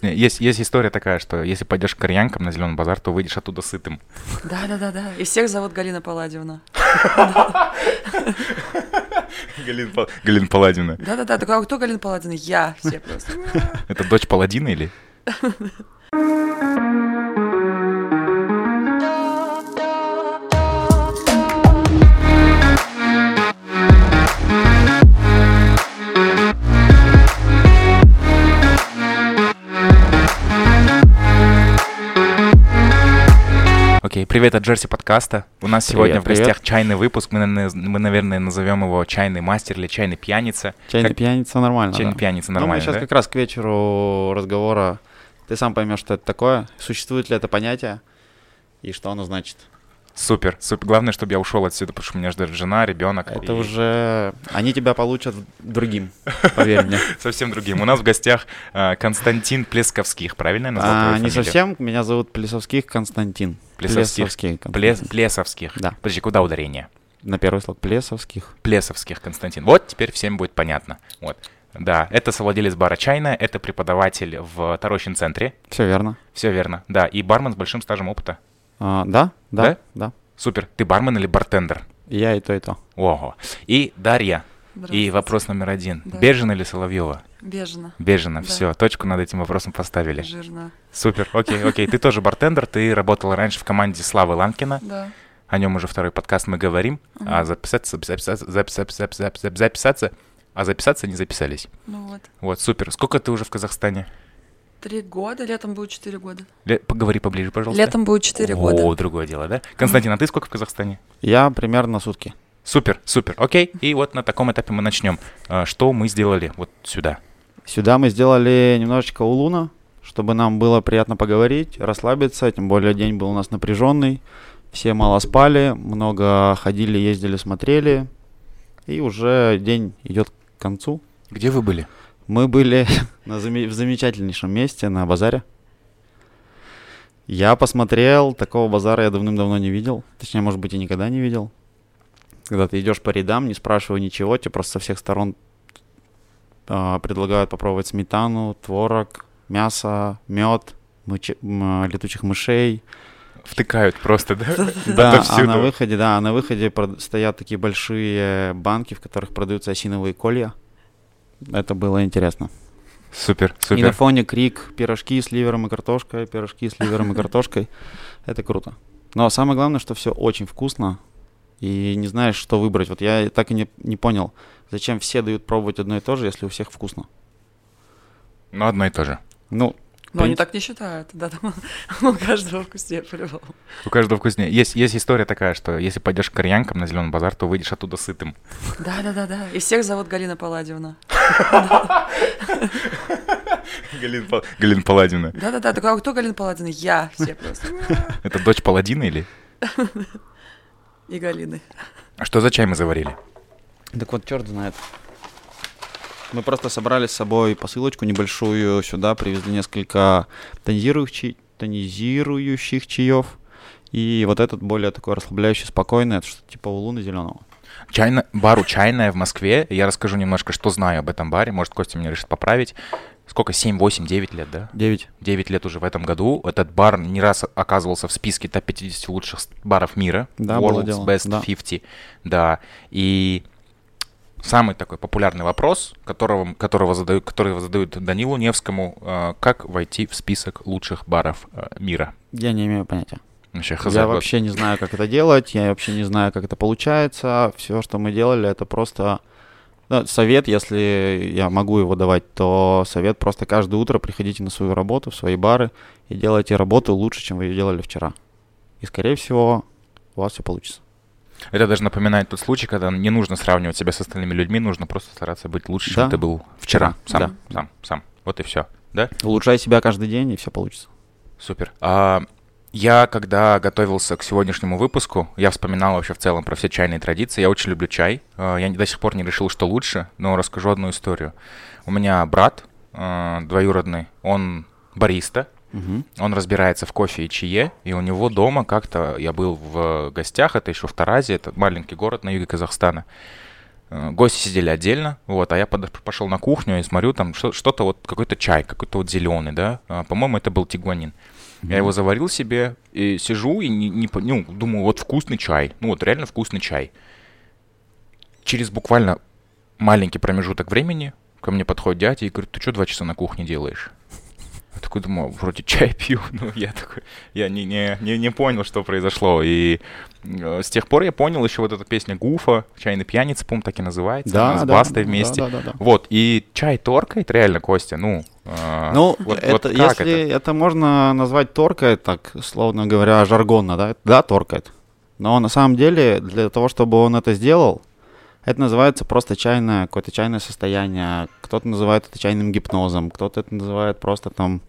Есть, есть история такая, что если пойдешь к кореянкам на зеленый базар, то выйдешь оттуда сытым. Да, да, да, да. И всех зовут Галина Палладьевна. Галина, Пал- Галина Паладина. Да, да, да. Такой, а кто Галина Палладьевна? Я. Все просто. Это дочь Паладина или? Окей, привет от Джерси подкаста. У нас сегодня в привет. гостях чайный выпуск. Мы, наверное, мы, наверное, назовем его чайный мастер или чайный пьяница. Чайный Как- пьяница нормально. Чайный да. пьяница Ну, мы нормально, сейчас да? как раз к вечеру разговора ты сам поймешь, что это такое, существует ли это понятие и что оно значит. Супер, супер. Главное, чтобы я ушел отсюда, потому что у меня ждет жена, ребенок. Это и уже... Они тебя получат другим, поверь мне. Совсем другим. У нас в гостях э, Константин Плесковских, правильно я назвал А, Не совсем, меня зовут Плесовских Константин. Плесовских. Плесовских. Да. Подожди, куда ударение? На первый слог Плесовских. Плесовских, Константин. Вот теперь всем будет понятно. Вот. Да, это совладелец бара «Чайная», это преподаватель в Тарощин-центре. Все верно. Все верно. Да, и бармен с большим стажем опыта. А, да, Да? да, да. Супер. Ты бармен или бартендер? Я и то, и то. Ого. И Дарья. И вопрос номер один. Да. Бежина или Соловьева? Бежина. Бежина. Да. Все, точку над этим вопросом поставили. Жирно. Супер. Окей, окей. Ты тоже бартендер, ты работала раньше в команде Славы Ланкина. Да. О нем уже второй подкаст мы говорим. А записаться, записаться, записаться, записаться, записаться, а записаться не записались. Ну вот. Вот, супер. Сколько ты уже в Казахстане? Три года, летом будет четыре года. Ле- Поговори поближе, пожалуйста. Летом будет четыре О, года. другое дело, да? Константин, а ты сколько в Казахстане? Я примерно сутки. Супер, супер, окей. И вот на таком этапе мы начнем. А, Что мы сделали вот сюда? Сюда мы сделали немножечко улуна, чтобы нам было приятно поговорить, расслабиться, тем более день был у нас напряженный. Все мало спали, много ходили, ездили, смотрели. И уже день идет к концу. Где вы были? Мы были на заме- в замечательнейшем месте, на базаре. Я посмотрел, такого базара я давным-давно не видел. Точнее, может быть, и никогда не видел. Когда ты идешь по рядам, не спрашивая ничего, тебе просто со всех сторон а, предлагают попробовать сметану, творог, мясо, мед, летучих мышей. Втыкают просто, да? Да, а Отовсюду. на выходе, да, на выходе стоят такие большие банки, в которых продаются осиновые колья. Это было интересно. Супер, И на супер. фоне крик пирожки с ливером и картошкой, пирожки с ливером и картошкой. Это круто. Но самое главное, что все очень вкусно. И не знаешь, что выбрать. Вот я так и не, не понял, зачем все дают пробовать одно и то же, если у всех вкусно. Ну, одно и то же. Ну, Но они принцип- так не считают. Да, там у каждого вкуснее по-любому. У каждого вкуснее. Есть, есть история такая, что если пойдешь к кореянкам на зеленый базар, то выйдешь оттуда сытым. Да, да, да, да. И всех зовут Галина Палладьевна. Галина, Галина Паладина. Да, да, да. Такой, а кто Галина Палладьевна? Я. Все просто. Это дочь Паладина или? И Галины. А что за чай мы заварили? так вот, черт знает. Мы просто собрали с собой посылочку небольшую сюда, привезли несколько тонизирующих, тонизирующих чаев. И вот этот более такой расслабляющий, спокойный, это что-то типа улуна зеленого. Чайна... Бару «Чайная» в Москве. Я расскажу немножко, что знаю об этом баре. Может, Костя меня решит поправить. Сколько? 7, 8, 9 лет, да? 9. 9 лет уже в этом году. Этот бар не раз оказывался в списке топ-50 лучших баров мира. Да, было World's дело, Best да. 50. Да. И самый такой популярный вопрос, которого, которого задают, который задают Данилу Невскому, э, как войти в список лучших баров э, мира? Я не имею понятия. Вообще, хз, я вот. вообще не знаю, как это делать, я вообще не знаю, как это получается. Все, что мы делали, это просто ну, совет, если я могу его давать, то совет просто каждое утро приходите на свою работу, в свои бары и делайте работу лучше, чем вы ее делали вчера. И, скорее всего, у вас все получится. Это даже напоминает тот случай, когда не нужно сравнивать себя с остальными людьми, нужно просто стараться быть лучше, чем Да. ты был вчера. Вчера, Сам, да. сам, сам. Вот и все. Да? Улучшай себя каждый день, и все получится. Супер. А, я, когда готовился к сегодняшнему выпуску, я вспоминал вообще в целом про все чайные традиции. Я очень люблю чай. А, Я до сих пор не решил, что лучше, но расскажу одну историю. У меня брат а, двоюродный, он бариста, Мгм. он разбирается в кофе и чае, и у него дома как-то, я был в гостях, это еще в Таразе, это маленький город на юге Казахстана, Э, Гости сидели отдельно, вот, а я под- пошел на кухню и смотрю, там что- что-то вот, какой-то чай, какой-то вот зеленый, да, А, по-моему, это был тигуанин. Я его заварил себе и сижу и не, не ну, думаю, вот вкусный чай, ну вот реально вкусный чай. Через буквально маленький промежуток времени ко мне подходит дядя и говорит, ты что два часа на кухне делаешь? Я такой думаю, вроде чай пью. Ну, я такой, я не, не, не, не понял, что произошло. И э, с тех пор я понял еще вот эта песня Гуфа, «Чайный пьяница», по-моему, так и называется, она с Бастой вместе. Да, да, да. Вот, и чай торкает реально, Костя, ну... э, Ну, вот- это, вот если это? это? можно назвать торкает, так, словно говоря, жаргонно, да? Да, торкает. Но на самом деле, для того, чтобы он это сделал, это называется просто чайное, какое-то чайное состояние. Кто-то называет это чайным гипнозом, кто-то это называет просто там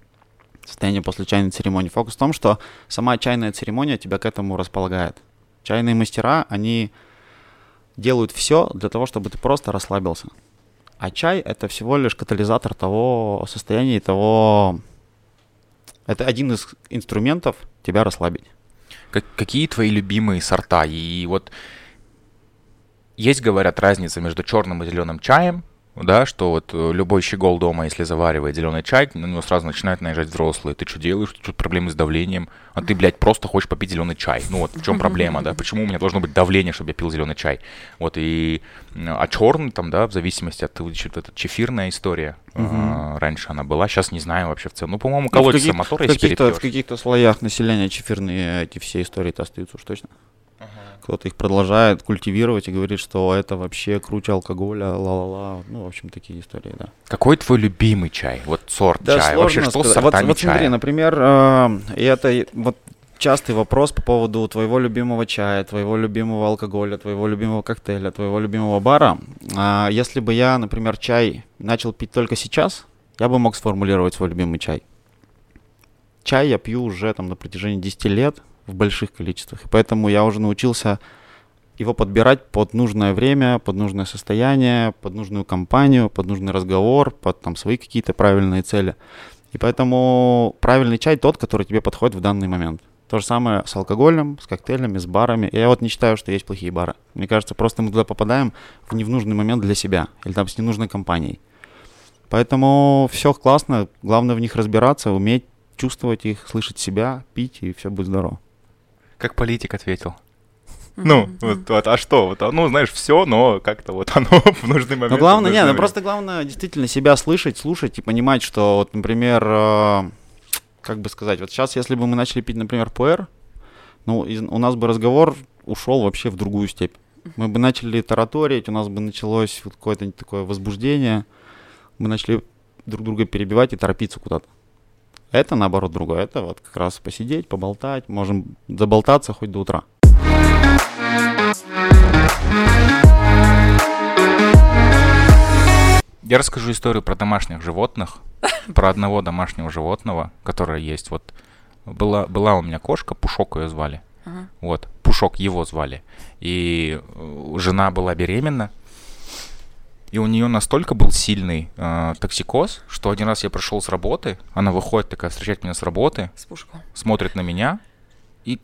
состояние после чайной церемонии. Фокус в том, что сама чайная церемония тебя к этому располагает. Чайные мастера, они делают все для того, чтобы ты просто расслабился. А чай это всего лишь катализатор того состояния и того... Это один из инструментов тебя расслабить. Как- какие твои любимые сорта? И вот есть, говорят, разница между черным и зеленым чаем, да, что вот э, любой щегол дома, если заваривает зеленый чай, на него сразу начинают наезжать взрослые. Ты что делаешь? Тут проблемы с давлением. А ты, блядь, просто хочешь попить зеленый чай. Ну вот в чем проблема, да? Почему у меня должно быть давление, чтобы я пил зеленый чай? Вот и... А черный там, да, в зависимости от... эта чефирная история. а, раньше она была, сейчас не знаю вообще в целом. Ну, по-моему, каких- мотор, в если каких-то, в каких-то слоях населения чефирные эти все истории-то остаются уж точно. Кто-то их продолжает культивировать и говорит, что это вообще круче алкоголя, ла-ла-ла. Ну, в общем, такие истории, да. Какой твой любимый чай? Вот сорт чая. Вообще, что с сказать. сортами вот, вот смотри, например, э, это вот частый вопрос по поводу твоего любимого чая, твоего любимого алкоголя, твоего любимого коктейля, твоего любимого бара. А, если бы я, например, чай начал пить только сейчас, я бы мог сформулировать свой любимый чай. Чай я пью уже там на протяжении 10 лет в больших количествах, и поэтому я уже научился его подбирать под нужное время, под нужное состояние, под нужную компанию, под нужный разговор, под там свои какие-то правильные цели. И поэтому правильный чай тот, который тебе подходит в данный момент. То же самое с алкоголем, с коктейлями, с барами. Я вот не считаю, что есть плохие бары. Мне кажется, просто мы туда попадаем в не в нужный момент для себя или там с ненужной компанией. Поэтому все классно, главное в них разбираться, уметь чувствовать их, слышать себя, пить, и все будет здорово. Как политик ответил. Ну, вот, вот, а что? Вот, а, ну, знаешь, все, но как-то вот оно в нужный момент. Но в главное, нет, ну просто главное действительно себя слышать, слушать и понимать, что вот, например, э, как бы сказать, вот сейчас, если бы мы начали пить, например, пуэр, ну, из- у нас бы разговор ушел вообще в другую степь. Мы бы начали тараторить, у нас бы началось вот какое-то такое возбуждение, мы начали друг друга перебивать и торопиться куда-то. Это, наоборот, другое. Это вот как раз посидеть, поболтать, можем заболтаться хоть до утра. Я расскажу историю про домашних животных, про одного домашнего животного, которое есть. Вот была, была у меня кошка, Пушок ее звали. Ага. Вот, Пушок его звали. И э, жена была беременна, и у нее настолько был сильный э, токсикоз, что один раз я пришел с работы, она выходит такая встречать меня с работы, С смотрит на меня, и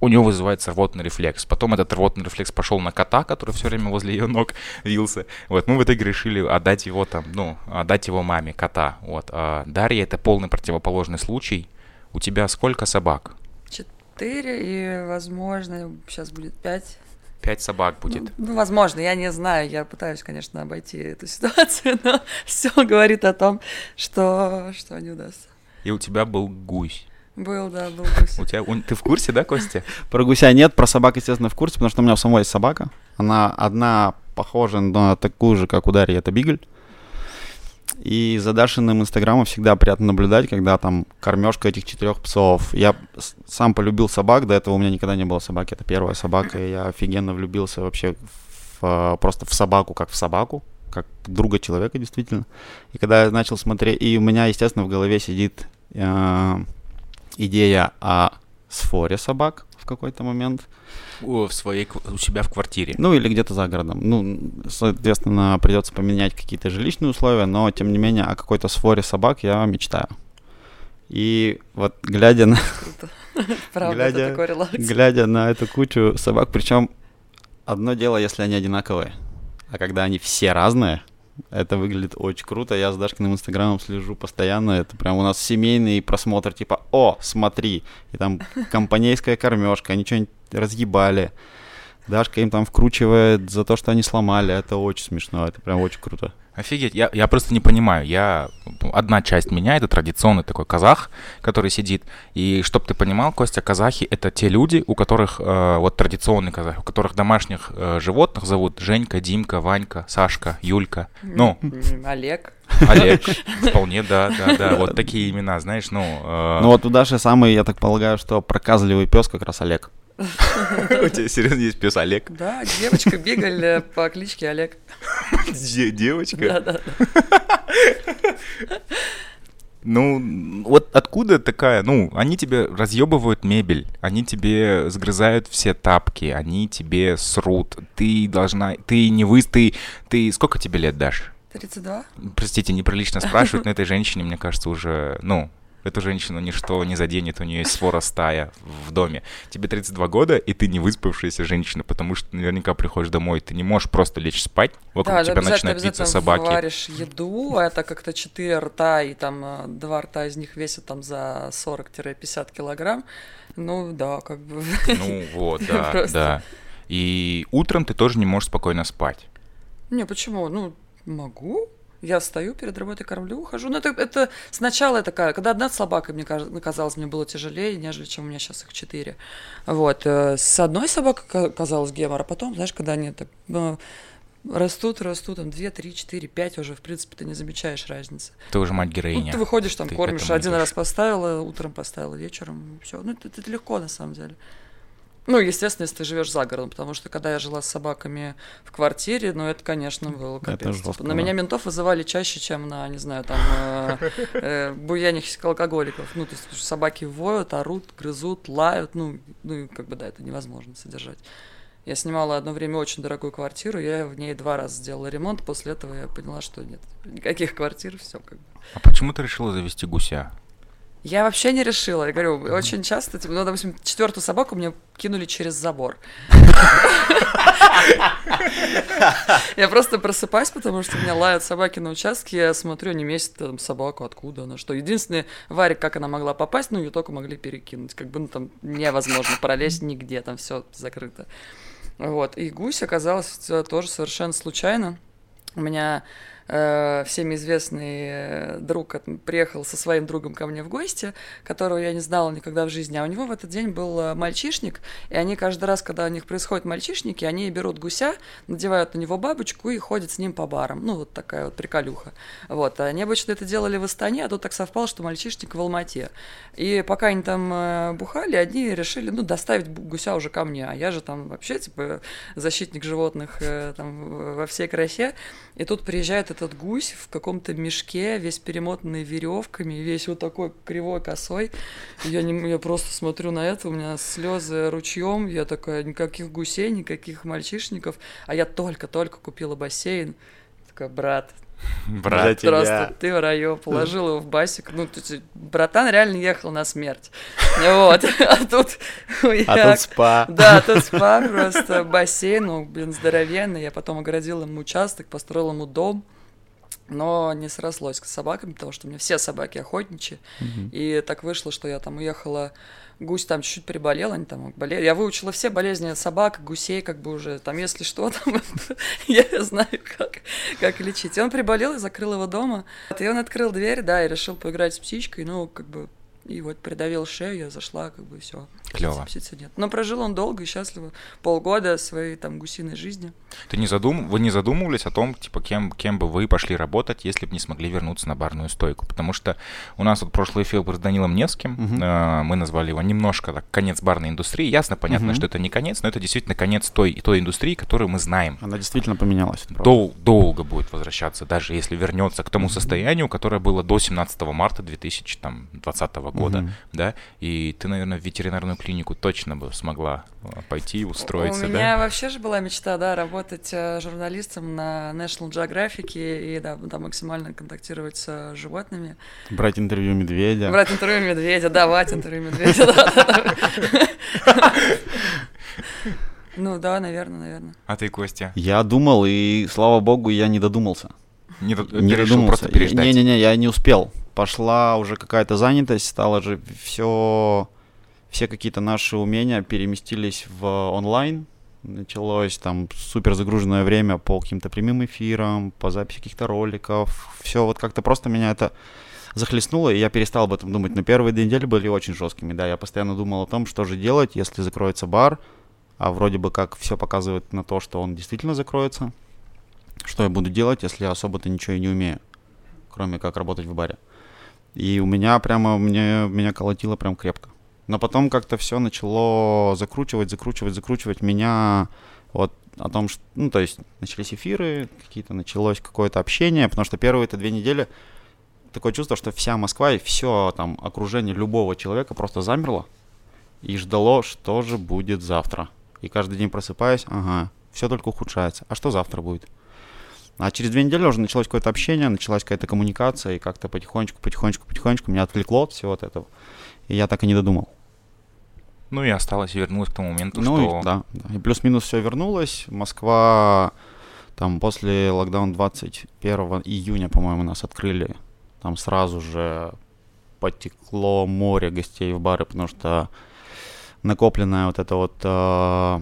у него вызывается рвотный рефлекс. Потом этот рвотный рефлекс пошел на кота, который все время возле ее ног вился. Вот, мы в итоге решили отдать его там, ну, отдать его маме, кота. Вот. А Дарья — это полный противоположный случай. У тебя сколько собак? Четыре и, возможно, сейчас будет пять. Пять собак будет. Ну, возможно, я не знаю. Я пытаюсь, конечно, обойти эту ситуацию, но все говорит о том, что, что не удастся. И у тебя был гусь. Был, да, был гусь. У тебя, у- ты в курсе, да, Костя? Про гуся нет, про собак, естественно, в курсе, потому что у меня у самого есть собака. Она одна похожа на такую же, как у Дарьи, это Бигль. И за Дашиным инстаграмом всегда приятно наблюдать, когда там кормежка этих четырех псов. Я сам полюбил собак, до этого у меня никогда не было собаки, это первая собака, и я офигенно влюбился вообще в, а, просто в собаку, как в собаку, как друга человека, действительно. И когда я начал смотреть, и у меня, естественно, в голове сидит а, идея о сфоре собак какой-то момент. В своей, у себя в квартире. Ну, или где-то за городом. Ну, соответственно, придется поменять какие-то жилищные условия, но, тем не менее, о какой-то сфоре собак я мечтаю. И вот глядя на. Правда, Глядя- это такой релакс. глядя на эту кучу собак, причем одно дело, если они одинаковые, А когда они все разные, это выглядит очень круто. Я с Дашкиным инстаграмом слежу постоянно. Это прям у нас семейный просмотр, типа, о, смотри. И там компанейская кормежка, они что-нибудь разъебали. Дашка им там вкручивает за то, что они сломали. Это очень смешно, это прям очень круто. Офигеть, я, я просто не понимаю. Я одна часть меня это традиционный такой казах, который сидит. И чтоб ты понимал, Костя, казахи это те люди, у которых э, вот традиционный казах, у которых домашних э, животных зовут Женька, Димка, Ванька, Сашка, Юлька. Ну, Олег. Олег. Вполне, да, да, да. Вот такие имена, знаешь, ну. Э... Ну вот у Даши самый, я так полагаю, что проказливый пес как раз Олег. У тебя серьезно есть пес Олег? Да, девочка Бигль по кличке Олег. Девочка? Да, да. Ну, вот откуда такая, ну, они тебе разъебывают мебель, они тебе сгрызают все тапки, они тебе срут, ты должна, ты не вы, ты, ты, сколько тебе лет дашь? 32. Простите, неприлично спрашивать, но этой женщине, мне кажется, уже, ну, Эту женщину ничто не заденет, у нее есть свора стая в доме. Тебе 32 года, и ты не выспавшаяся женщина, потому что наверняка приходишь домой, ты не можешь просто лечь спать, вокруг да, тебя начинают биться собаки. Ты варишь еду, а это как-то 4 рта, и там э, два рта из них весят там за 40-50 килограмм. Ну да, как бы. Ну вот, да, да. И утром ты тоже не можешь спокойно спать. Не, почему? Ну, могу. Я встаю, перед работой кормлю, ухожу. Но это, это сначала такая, когда одна собака, мне казалось, мне было тяжелее, нежели чем у меня сейчас их четыре. Вот. Э, с одной собакой казалось гемор, а потом, знаешь, когда они так ну, растут, растут, там, две, три, четыре, пять уже, в принципе, ты не замечаешь разницы. Ты уже мать героиня. Ну, ты выходишь, там, ты кормишь, один идешь. раз поставила, утром поставила, вечером, все. Ну, это, это легко, на самом деле. Ну, естественно, если ты живешь за городом, потому что когда я жила с собаками в квартире, ну, это, конечно, было капец. Это жестко, на меня ментов вызывали чаще, чем на, не знаю, там, э, э, алкоголиков. Ну, то есть собаки воют, орут, грызут, лают, ну, ну, как бы, да, это невозможно содержать. Я снимала одно время очень дорогую квартиру, я в ней два раза сделала ремонт, после этого я поняла, что нет, никаких квартир, все как бы. А почему ты решила завести гуся? Я вообще не решила. Я говорю, очень часто, типа, ну, допустим, четвертую собаку мне кинули через забор. Я просто просыпаюсь, потому что у меня лают собаки на участке, я смотрю, не месяц там собаку, откуда она, что. Единственный варик, как она могла попасть, ну, ее только могли перекинуть. Как бы, ну, там невозможно пролезть нигде, там все закрыто. Вот. И гусь оказался тоже совершенно случайно. У меня Э, всеми известный э, друг приехал со своим другом ко мне в гости, которого я не знала никогда в жизни, а у него в этот день был э, мальчишник, и они каждый раз, когда у них происходят мальчишники, они берут гуся, надевают на него бабочку и ходят с ним по барам. Ну, вот такая вот приколюха. Вот. Они обычно это делали в Астане, а тут так совпало, что мальчишник в Алмате. И пока они там бухали, они решили, ну, доставить гуся уже ко мне, а я же там вообще, типа, защитник животных там во всей красе. И тут приезжает этот гусь в каком-то мешке, весь перемотанный веревками, весь вот такой кривой косой. Я, не, я просто смотрю на это, у меня слезы ручьем, я такая, никаких гусей, никаких мальчишников, а я только-только купила бассейн. Такая, брат, Брат, просто ты в раю положил его в басик. Ну, есть, братан реально ехал на смерть. Вот. А тут... А тут спа. Да, тут спа, просто бассейн, ну, блин, здоровенный. Я потом оградил ему участок, построил ему дом но не срослось с собаками, потому что у меня все собаки охотничьи. Угу. И так вышло, что я там уехала, гусь там чуть-чуть приболел, они там болели. Я выучила все болезни собак, гусей, как бы уже там, если что, там, я знаю, как, как лечить. И он приболел, и закрыл его дома. И он открыл дверь, да, и решил поиграть с птичкой, ну, как бы и вот придавил шею, я зашла, как бы все. Клево. Птицы нет. Но прожил он долго и счастливо. Полгода своей там гусиной жизни. Ты не задум... Вы не задумывались о том, типа, кем, кем бы вы пошли работать, если бы не смогли вернуться на барную стойку? Потому что у нас вот прошлый эфир был с Данилом Невским. Угу. Э, мы назвали его немножко так, конец барной индустрии. Ясно, понятно, угу. что это не конец, но это действительно конец той, той индустрии, которую мы знаем. Она действительно поменялась. Дол- долго будет возвращаться, даже если вернется к тому состоянию, которое было до 17 марта 2020 года. Угу. Да? И ты, наверное, в ветеринарную клинику точно бы смогла э, пойти устроиться, У меня вообще же была мечта, да, работать э, журналистом на National Geographic и, да, там максимально контактировать с животными. Брать интервью медведя. Брать интервью медведя, давать интервью медведя, да. Ну да, наверное, наверное. А ты, Костя? Я думал, и слава богу, я не додумался. Не, д- не решил додумался. просто переждать? Не-не-не, я не успел. Пошла уже какая-то занятость, стало же все, все какие-то наши умения переместились в онлайн. Началось там супер загруженное время по каким-то прямым эфирам, по записи каких-то роликов. Все вот как-то просто меня это захлестнуло, и я перестал об этом думать. Но первые две недели были очень жесткими, да. Я постоянно думал о том, что же делать, если закроется бар, а вроде бы как все показывает на то, что он действительно закроется. Что я буду делать, если я особо-то ничего и не умею, кроме как работать в баре. И у меня прямо, мне, меня колотило прям крепко. Но потом как-то все начало закручивать, закручивать, закручивать меня вот о том, что, ну, то есть начались эфиры, какие-то началось какое-то общение, потому что первые это две недели такое чувство, что вся Москва и все там окружение любого человека просто замерло и ждало, что же будет завтра. И каждый день просыпаюсь, ага, все только ухудшается. А что завтра будет? А через две недели уже началось какое-то общение, началась какая-то коммуникация, и как-то потихонечку, потихонечку, потихонечку меня отвлекло от всего от этого. И я так и не додумал. Ну и осталось, и вернулось к тому моменту, ну, что... и, да, да. И плюс-минус все вернулось. Москва там после локдауна 21 июня, по-моему, нас открыли. Там сразу же потекло море гостей в бары, потому что накопленное вот это вот э,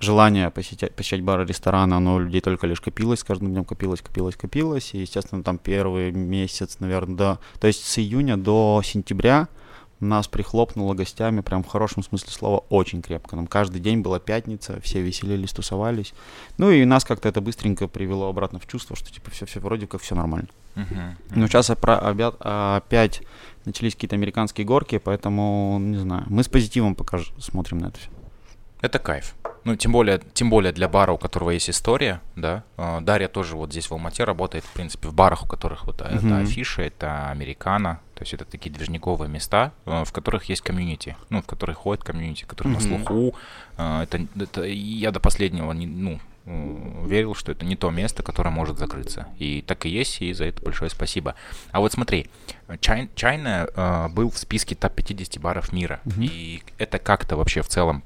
желание посещать, посещать бары, рестораны, оно у людей только лишь копилось, с каждым днем копилось, копилось, копилось. И, естественно, там первый месяц, наверное, до... То есть с июня до сентября нас прихлопнуло гостями, прям в хорошем смысле слова, очень крепко. Нам каждый день была пятница, все веселились, тусовались. Ну и нас как-то это быстренько привело обратно в чувство, что типа все, все вроде как все нормально. Мгм. Но сейчас опра- обя- опять начались какие-то американские горки, поэтому не знаю. Мы с позитивом пока смотрим на это все. Это кайф. Ну, тем более, тем более для бара, у которого есть история, да. А, Дарья тоже вот здесь в Алмате работает, в принципе, в барах, у которых вот а, это Мгм. афиша, это американо, то есть это такие движниковые места, э, в которых есть комьюнити, ну, в которых ходит комьюнити, которые на Мгм. слуху. А, Это, это я до последнего не, ну, э, верил, что это не то место, которое может закрыться. И так и есть, и за это большое спасибо. А вот смотри, Чай- Чайна э, был в списке топ-50 баров мира. Мгм. И это как-то вообще в целом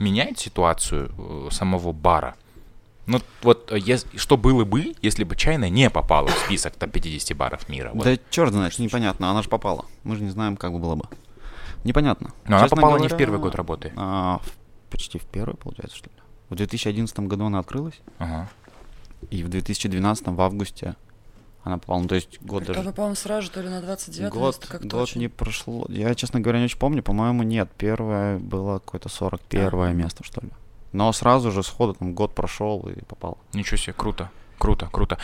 меняет ситуацию э, самого бара? Ну, вот э, что было бы, если бы Чайна не попала в список топ-50 баров мира? Вот. Да черт знает, непонятно, она же попала. Мы же не знаем, как бы было бы. Непонятно. Но она Честно попала не в говоря, первый год работы. а, в- почти в первый, получается, что ли. В 2011 году она открылась, Ага. и в 2012 в августе она попала. Ну, то есть год даже... Она, по-моему, сразу же то ли на 29 Год, как год не прошло. Я, честно говоря, не очень помню. По-моему, нет. Первое было какое-то 41 место, что ли. Но сразу же сходу там год прошел и попал. Ничего себе, круто, круто, круто.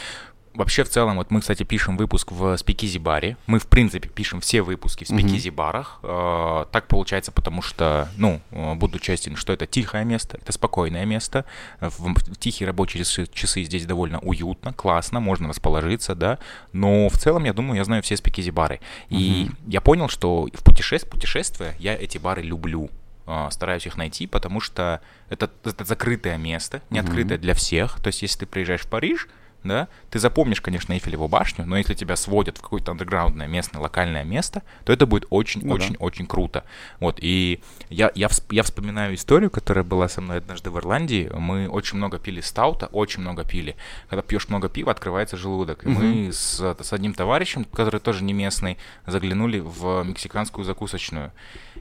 Вообще, в целом, вот мы, кстати, пишем выпуск в Спикизи баре. Мы, в принципе, пишем все выпуски в. Спикизи барах. Э, Так получается, потому что, ну, э, буду честен, что это тихое место, это спокойное место. В в тихие рабочие часы, часы здесь довольно уютно, классно, можно расположиться, да. Но в целом, я думаю, я знаю все Спикизи бары. И Мгм. я понял, что в путешествии, путешествия я эти бары люблю. Э, Стараюсь их найти, потому что это, это закрытое место, не открытое для всех. То есть, если ты приезжаешь в Париж, да, ты запомнишь, конечно, Эйфелеву башню, но если тебя сводят в какое-то андерграундное местное, локальное место, то это будет Ну да. очень-очень-очень круто. Вот, и я, я, всп- я вспоминаю историю, которая была со мной однажды в Ирландии. Мы очень много пили стаута, очень много пили. Когда пьешь много пива, открывается желудок. И мы с, с одним товарищем, который тоже не местный, заглянули в мексиканскую закусочную.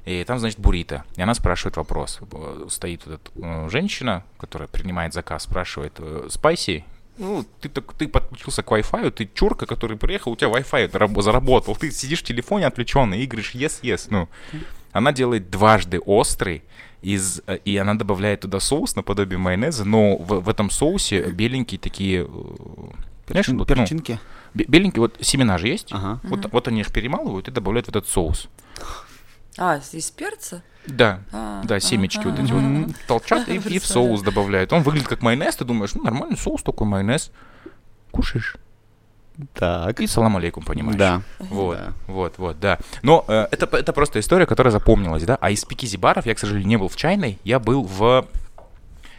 И там, значит, буррито. И она спрашивает вопрос. Стоит вот эта женщина, которая принимает заказ, спрашивает, э, спайси? Ну, ты, так, ты подключился к Wi-Fi, ты чурка, который приехал, у тебя Wi-Fi зараб- заработал. Ты сидишь в телефоне отвлеченный и говоришь yes, yes. Ну, она делает дважды острый, из, э, и она добавляет туда соус наподобие майонеза, но в, в этом соусе беленькие такие... э, Перчин- вот, ну, перчинки. бе- беленькие, вот семена же есть, Ага. вот, вот они их перемалывают и добавляют в этот соус. А, из перца? Да, А, да, а, семечки вот а, эти а, вот а. толчат и, и в соус добавляют. Он выглядит как майонез, ты думаешь, ну нормальный соус, такой майонез. Кушаешь. Так. И салам алейкум, понимаешь. Да. Вот, Да. вот, вот, да. Но э, это, это просто история, которая запомнилась, да. А из спикизи баров я, к сожалению, не был в чайной, я был в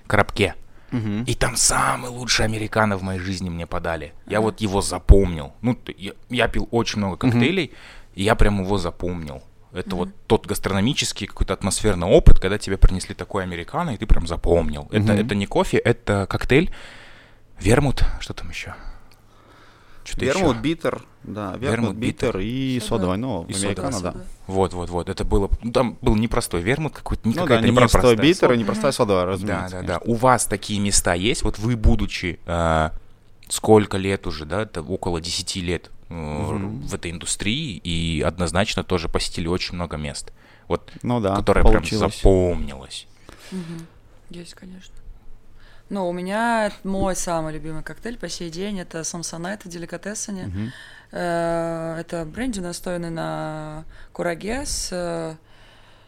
Коробке. Мгм. И там самый лучший американо в моей жизни мне подали. Я вот его запомнил. Ну, я, я пил очень много коктейлей, и я прям его запомнил. Это mm-hmm. вот тот гастрономический какой-то атмосферный опыт, когда тебе принесли такой американо, и ты прям запомнил. Mm-hmm. Это, это не кофе, это коктейль. Вермут, что там еще? Что-то вермут, еще. битер, да, вермут, вермут битер, и содовый, ну, и американо, да. Вот, вот, вот, это было, ну, там был непростой вермут какой-то, не ну, да, непростой битер и непростая содовая, разумеется. Да, да, да. У вас такие места есть? Вот вы, будучи э, сколько лет уже, да, это около 10 лет э, в этой индустрии, и однозначно тоже посетили очень много мест, вот, ну, да, которое прям запомнилось. Угу. Есть, конечно. Ну, у меня мой самый любимый коктейль по сей день это Самсонайт в деликатесане. Uh-huh. Это бренди, настойный на кураге с э,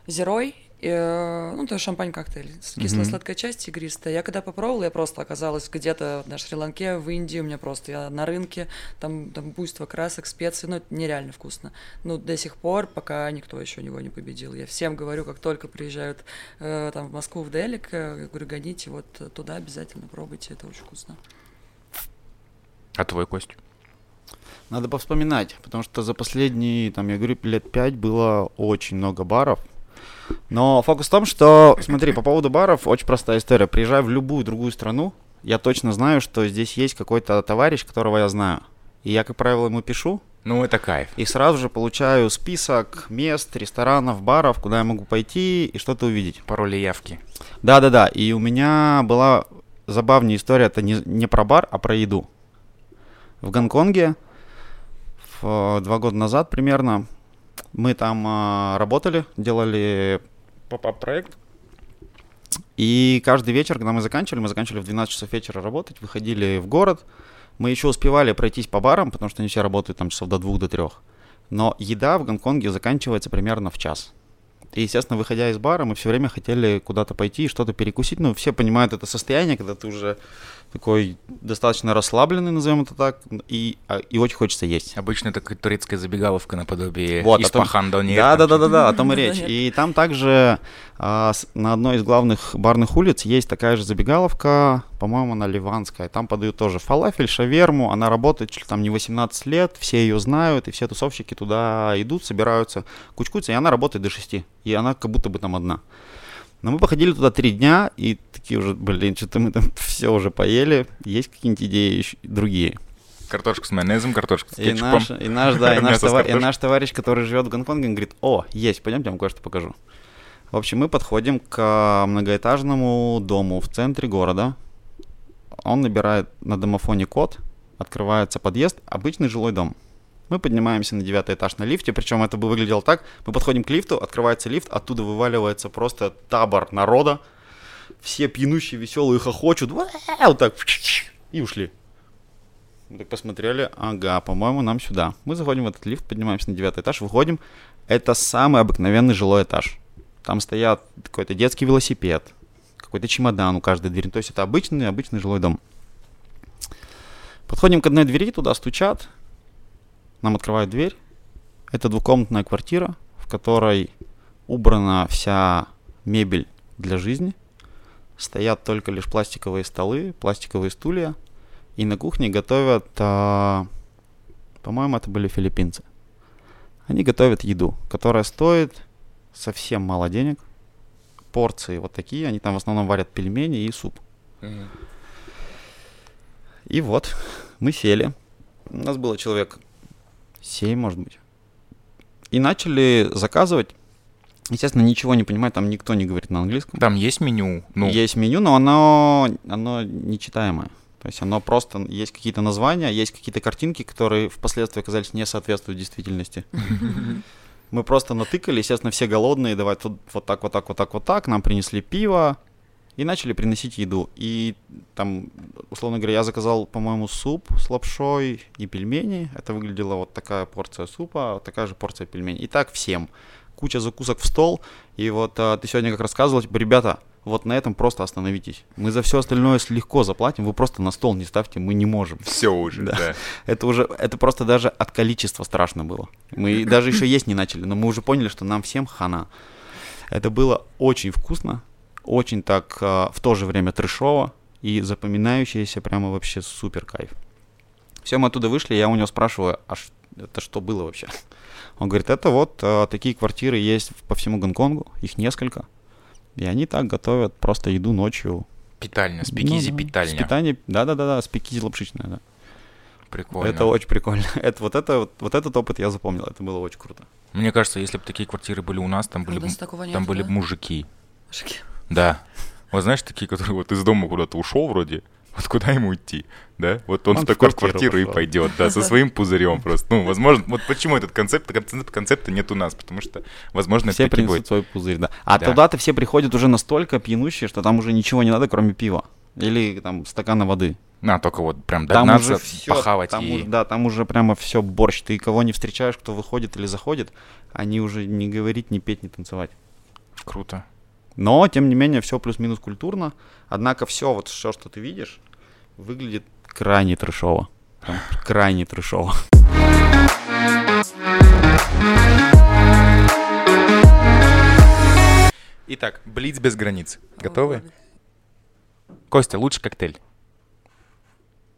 зерой Э, ну, то шампань коктейль с кисло-сладкой части игристая. Я когда попробовала, я просто оказалась где-то на Шри-Ланке, в Индии, у меня просто, я на рынке, там, там буйство красок, специй, ну, это нереально вкусно. Ну, до сих пор, пока никто еще него не победил. Я всем говорю, как только приезжают э, там в Москву, в Делик, э, я говорю, гоните вот туда обязательно, пробуйте, это очень вкусно. А твой Кость? Надо повспоминать, потому что за последние, там, я говорю, лет пять было очень много баров, но фокус в том, что, смотри, по поводу баров очень простая история. Приезжая в любую другую страну, я точно знаю, что здесь есть какой-то товарищ, которого я знаю. И я, как правило, ему пишу. Ну, это кайф. И сразу же получаю список мест, ресторанов, баров, куда я могу пойти и что-то увидеть. Пароли явки. Да-да-да. И у меня была забавная история. Это не, не про бар, а про еду. В Гонконге в, два года назад примерно мы там а, работали, делали поп проект. И каждый вечер, когда мы заканчивали, мы заканчивали в 12 часов вечера работать, выходили в город. Мы еще успевали пройтись по барам, потому что они все работают там часов до двух, до трех. Но еда в Гонконге заканчивается примерно в час. И, естественно, выходя из бара, мы все время хотели куда-то пойти и что-то перекусить. Ну, все понимают это состояние, когда ты уже такой достаточно расслабленный, назовем это так, и, а, и очень хочется есть. Обычно это турецкая забегаловка наподобие вот, Испахан да, да, да, да, да, о том и речь. И там также а, с, на одной из главных барных улиц есть такая же забегаловка, по-моему, она ливанская. Там подают тоже фалафель, шаверму, она работает чуть ли там не 18 лет, все ее знают, и все тусовщики туда идут, собираются, кучкуются, и она работает до 6, и она как будто бы там одна. Но мы походили туда три дня, и такие уже, блин, что-то мы там все уже поели. Есть какие-нибудь идеи еще, другие? Картошка с майонезом, картошка с кетчупом. И наш, и наш, да, и наш, товар, и наш товарищ, который живет в Гонконге, он говорит, о, есть, пойдемте, я вам кое-что покажу. В общем, мы подходим к многоэтажному дому в центре города. Он набирает на домофоне код, открывается подъезд, обычный жилой дом. Мы поднимаемся на девятый этаж на лифте, причем это бы выглядело так. Мы подходим к лифту, открывается лифт, оттуда вываливается просто табор народа. Все пьянущие, веселые хохочут. Вот так. И ушли. Мы так посмотрели, ага, по-моему, нам сюда. Мы заходим в этот лифт, поднимаемся на девятый этаж, выходим. Это самый обыкновенный жилой этаж. Там стоят какой-то детский велосипед, какой-то чемодан у каждой двери. То есть это обычный, обычный жилой дом. Подходим к одной двери, туда стучат. Нам открывают дверь. Это двухкомнатная квартира, в которой убрана вся мебель для жизни. Стоят только лишь пластиковые столы, пластиковые стулья. И на кухне готовят, а, по-моему, это были филиппинцы. Они готовят еду, которая стоит совсем мало денег. Порции вот такие, они там в основном варят пельмени и суп. Mm-hmm. И вот, мы сели. У нас было человек 7, может быть. И начали заказывать. Естественно, ничего не понимать, там никто не говорит на английском. Там есть меню. Ну. Есть меню, но оно, оно нечитаемое. То есть оно просто, есть какие-то названия, есть какие-то картинки, которые впоследствии оказались не соответствуют действительности. Мы просто натыкали, естественно, все голодные, давай тут вот так, вот так, вот так, вот так. Нам принесли пиво, и начали приносить еду. И там, условно говоря, я заказал, по-моему, суп с лапшой и пельмени. Это выглядело вот такая порция супа, такая же порция пельменей. И так всем. Куча закусок в стол. И вот а, ты сегодня как рассказывал, типа, ребята, вот на этом просто остановитесь. Мы за все остальное легко заплатим, вы просто на стол не ставьте, мы не можем. Все уже, да. да. Это уже, это просто даже от количества страшно было. Мы даже еще есть не начали, но мы уже поняли, что нам всем хана. Это было очень вкусно, очень так э, в то же время трешово и запоминающееся прямо вообще супер кайф. Все, мы оттуда вышли, я у него спрашиваю, а это что было вообще? Он говорит, это вот э, такие квартиры есть по всему Гонконгу, их несколько. И они так готовят просто еду ночью. Питальня, спикизи Ну да, питальня. Питание, да-да-да, спикизи лапшичная, да. Прикольно. Это очень прикольно. Это, вот, это, вот, вот этот опыт я запомнил, это было очень круто. Мне кажется, если бы такие квартиры были у нас, там У были, бы- нас такого там нету, были да? бы мужики. Мужики. Да. Вот знаешь, такие, которые вот из дома куда-то ушел вроде, вот куда ему идти, да? Вот он, Он в такой квартиру и пойдет, да, со своим пузырем просто. Ну, возможно, вот почему этот концепт, концепт- концепта нет у нас, потому что, возможно, Все это принесут будет. свой пузырь, да. А Да. туда-то все приходят уже настолько пьянущие, что там уже ничего не надо, кроме пива. Или там стакана воды. На, только вот прям Там догнаться, уже все, похавать там, и... да, там уже прямо все борщ. Ты кого не встречаешь, кто выходит или заходит, они уже не говорить, не петь, не танцевать. Круто. Но, тем не менее, все плюс-минус культурно. Однако все, вот все, что ты видишь, выглядит крайне трешово. Прям крайне трешово. Итак, Блиц без границ. Готовы? Костя, лучший коктейль.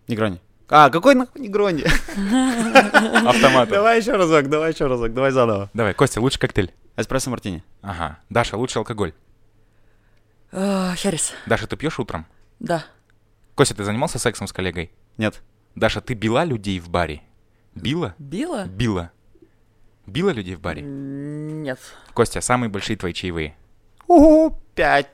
Негрони. А, какой нахуй Негрони? Автоматом. Давай еще разок, давай еще разок, давай заново. Давай, Костя, лучший коктейль. Эспрессо мартини. Ага. Даша, лучший алкоголь. А, Херес. Даша, ты пьешь утром? Да. Костя, ты занимался сексом с коллегой? Нет. Даша, ты била людей в баре? Била? Била? Била. Била людей в баре? Нет. Костя, самые большие твои чаевые? Ого, пять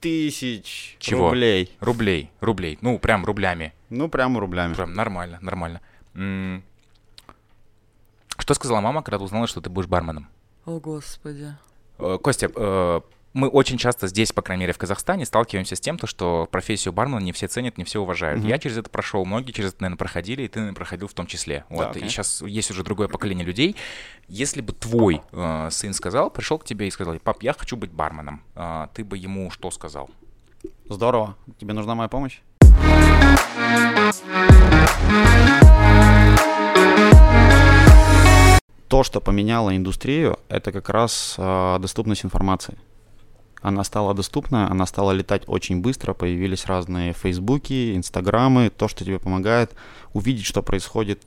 тысяч Чего? рублей. Рублей, рублей. Ну, прям рублями. Ну, прямо рублями. Прям нормально, нормально. М, Что сказала мама, когда ты узнала, что ты будешь барменом? О, господи. Э, Костя, э, мы очень часто здесь, по крайней мере, в Казахстане, сталкиваемся с тем, то, что профессию бармена не все ценят, не все уважают. Мгм. Я через это прошел, многие через это, наверное, проходили, и ты, наверное, проходил в том числе. Вот. И конечно. сейчас есть уже другое поколение людей. Если бы твой э, сын сказал, пришел к тебе и сказал, пап, я хочу быть барменом, э, ты бы ему что сказал? Здорово. Тебе нужна моя помощь? То, что поменяло индустрию, это как раз а, доступность информации. Она стала доступна, она стала летать очень быстро, появились разные фейсбуки, инстаграмы, то, что тебе помогает увидеть, что происходит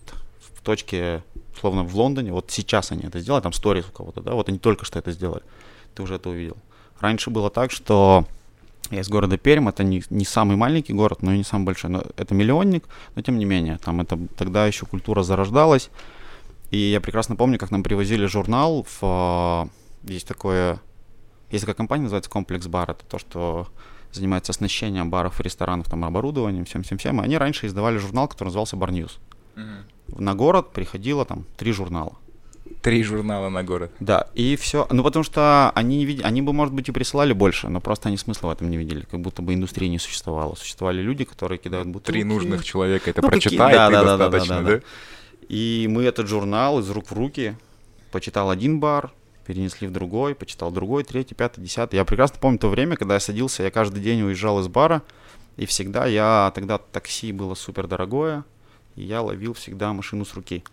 в точке, словно в Лондоне. Вот сейчас они это сделали, там сторис у кого-то, да, вот они только что это сделали. Ты уже это увидел. Раньше было так, что я из города Пермь, это не, не самый маленький город, но и не самый большой. Но это миллионник, но тем не менее, там это тогда еще культура зарождалась. И я прекрасно помню, как нам привозили журнал в... а, Есть такое... Есть такая компания, называется Комплекс Бар. Это то, что занимается оснащением баров и ресторанов, там, оборудованием, всем-всем-всем. И они раньше издавали журнал, который назывался Bar News. На город приходило там три журнала. Три журнала на город. Да, и все. Ну, потому что они, види- они бы, может быть, и присылали больше, но просто они смысла в этом не видели. Как будто бы индустрии не существовало. Существовали люди, которые кидают бутылки. Три нужных человека это Ну, прочитает, да, да, да, достаточно, да, да? да. И мы этот журнал из рук в руки почитал один бар, перенесли в другой, почитал другой, третий, пятый, десятый. Я прекрасно помню то время, когда я садился, я каждый день уезжал из бара, и всегда я, тогда такси было супер дорогое, и я ловил всегда машину с руки.